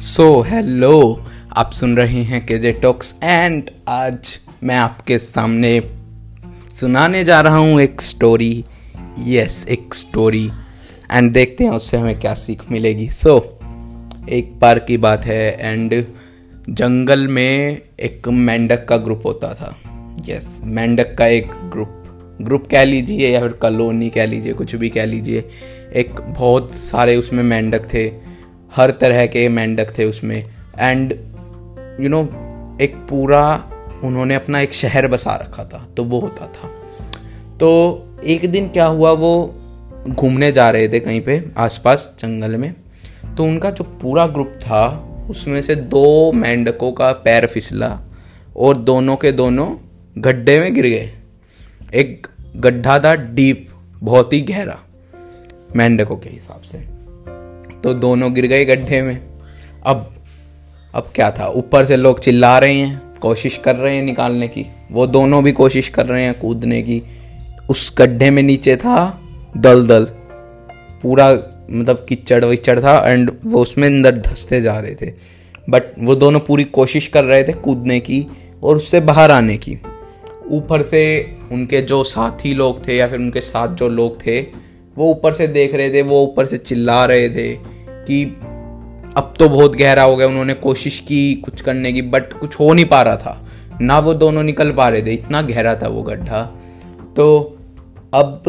So hello आप सुन रहे हैं केजे टॉक्स एंड आज मैं आपके सामने सुनाने जा रहा हूँ एक स्टोरी यस एक स्टोरी एंड देखते हैं उससे हमें क्या सीख मिलेगी. सो so, एक बार की बात है एंड जंगल में एक मेंढक का ग्रुप होता था. यस yes, मेंढक का एक ग्रुप ग्रुप कह लीजिए या फिर कॉलोनी कह लीजिए कुछ भी कह लीजिए. एक बहुत सारे उसमें मेंढक थे. हर तरह के मेंढक थे उसमें। एंड यू नो एक पूरा उन्होंने अपना एक शहर बसा रखा था तो वो होता था। तो एक दिन क्या हुआ, वो घूमने जा रहे थे कहीं पे, आसपास जंगल में। तो उनका जो पूरा ग्रुप था, उसमें से दो मेंढकों का पैर फिसला और दोनों के दोनों गड्ढे में गिर गए। एक गड्ढा था डीप, बहुत ही गहरा, मेंढकों के हिसाब से। तो दोनों गिर गए गड्ढे में। अब अब क्या था? ऊपर से लोग चिल्ला रहे हैं, कोशिश कर रहे हैं निकालने की। वो दोनों भी कोशिश कर रहे हैं कूदने की। उस गड्ढे में नीचे था दल दल पूरा मतलब कीचड़ विचड़ था एंड वो उसमें अंदर धसते जा रहे थे। बट वो दोनों पूरी कोशिश कर रहे थे कूदने की और उससे बाहर आने की। ऊपर से उनके जो साथी लोग थे या फिर उनके साथ जो लोग थे वो ऊपर से देख रहे थे, वो ऊपर से चिल्ला रहे थे कि अब तो बहुत गहरा हो गया, उन्होंने कोशिश की कुछ करने की बट कुछ हो नहीं पा रहा था। ना वो दोनों निकल पा रहे थे, इतना गहरा था वो गड्ढा। तो अब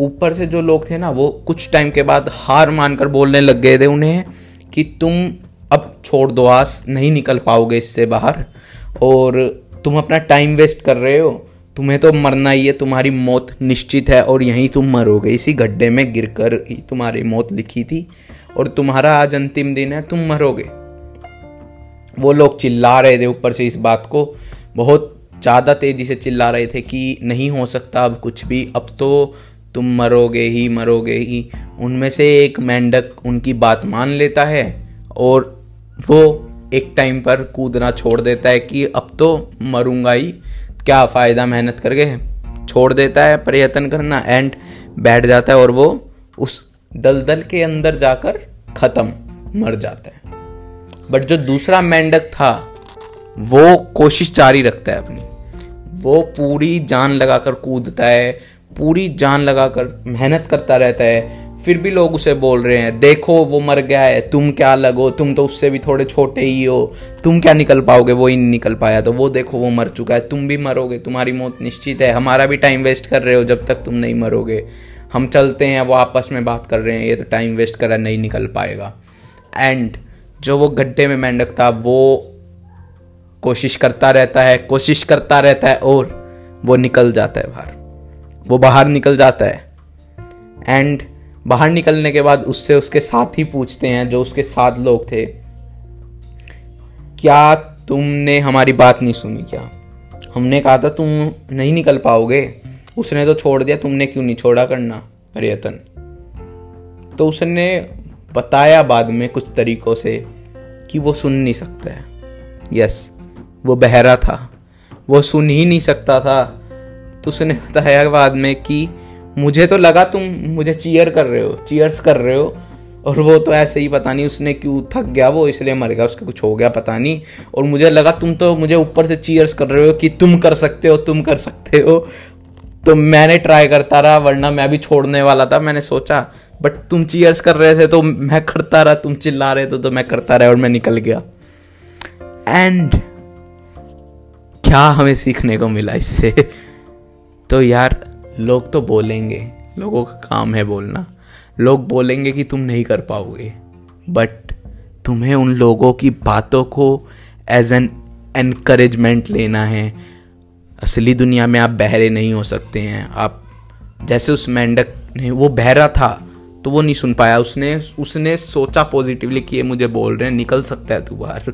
ऊपर से जो लोग थे ना, वो कुछ टाइम के बाद हार मानकर बोलने लग गए थे उन्हें कि तुम अब छोड़ दो आस नहीं निकल पाओगे इससे बाहर, और तुम अपना टाइम वेस्ट कर रहे हो। तुम्हें तो मरना ही है, तुम्हारी मौत निश्चित है और यहीं तुम मरोगे। इसी गड्ढे में गिरकर ही तुम्हारी मौत लिखी थी और तुम्हारा आज अंतिम दिन है, तुम मरोगे। वो लोग चिल्ला रहे थे ऊपर से इस बात को। बहुत ज़्यादा तेज़ी से चिल्ला रहे थे कि नहीं हो सकता अब कुछ भी। अब तो तुम मरोगे ही मरोगे ही। उनमें से एक मेंढक उनकी बात मान लेता है और वो एक टाइम पर कूदना छोड़ देता है कि अब तो मरूँगा ही। क्या फ़ायदा मेहनत करके छोड़ देता है, प्रयत्न करना एंड बैठ जाता है और वो उस दलदल के अंदर जाकर ख़त्म, मर जाता है। बट जो दूसरा मेंढक था, वो कोशिश जारी रखता है अपनी। वो पूरी जान लगाकर कूदता है, पूरी जान लगाकर मेहनत करता रहता है फिर भी लोग उसे बोल रहे हैं, देखो, वो मर गया है, तुम क्या लगो तुम तो उससे भी थोड़े छोटे ही हो। तुम क्या निकल पाओगे? वो ही नहीं निकल पाया। तो वो देखो, वो मर चुका है। तुम भी मरोगे, तुम्हारी मौत निश्चित है। हमारा भी टाइम वेस्ट कर रहे हो जब तक तुम नहीं मरोगे। हम चलते हैं, वो आपस में बात कर रहे हैं, ये तो टाइम वेस्ट कर, नहीं निकल पाएगा। एंड जो वो गड्ढे में मेंढक था, वो कोशिश करता रहता है, कोशिश करता रहता है, और वो निकल जाता है बाहर। वो बाहर निकल जाता है। एंड बाहर निकलने के बाद उससे उसके साथ ही पूछते हैं, जो उसके साथ लोग थे, क्या तुमने हमारी बात नहीं सुनी क्या? हमने कहा था तुम नहीं निकल पाओगे। उसने तो छोड़ दिया, तुमने क्यों नहीं छोड़ा करना, प्रयत्न? तो उसने बताया बाद में कुछ तरीकों से कि वो सुन नहीं सकता है। यस, वो बहरा था, वो सुन ही नहीं सकता था। तो उसने बताया बाद में कि मुझे तो लगा तुम मुझे चीयर कर रहे हो चीयर्स कर रहे हो। और वो तो ऐसे ही पता नहीं उसने क्यों थक गया वो, इसलिए मर गया, उसका कुछ हो गया, पता नहीं। और मुझे लगा तुम तो मुझे ऊपर से चीयर्स कर रहे हो कि तुम कर सकते हो, तुम कर सकते हो। तो मैंने ट्राई करता रहा, वरना मैं भी छोड़ने वाला था, मैंने सोचा बट तुम चीयर्स कर रहे थे तो मैं करता रहा, तुम चिल्ला रहे थे तो मैं करता रहा और मैं निकल गया। एंड क्या हमें सीखने को मिला इससे? तो यार लोग तो बोलेंगे, लोगों का काम है बोलना। लोग बोलेंगे कि तुम नहीं कर पाओगे। बट तुम्हें उन लोगों की बातों को एज एन एनकरेजमेंट लेना है। असली दुनिया में आप बहरे नहीं हो सकते हैं। आप, जैसे उस मेंढक ने, वो बहरा था तो वो नहीं सुन पाया। उसने उसने सोचा पॉजिटिवली कि ये मुझे बोल रहे हैं, निकल सकता है तू बाहर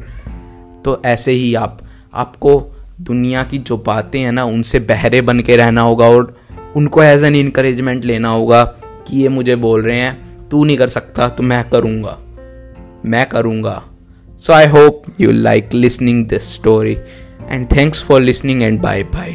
तो ऐसे ही आप, आपको दुनिया की जो बातें हैं ना, उनसे बहरे बन के रहना होगा और उनको एज एन इनक्रेजमेंट लेना होगा कि ये मुझे बोल रहे हैं, तू नहीं कर सकता तो मैं करूँगा। मैं करूँगा। So I hope you like listening this story and thanks for listening and bye bye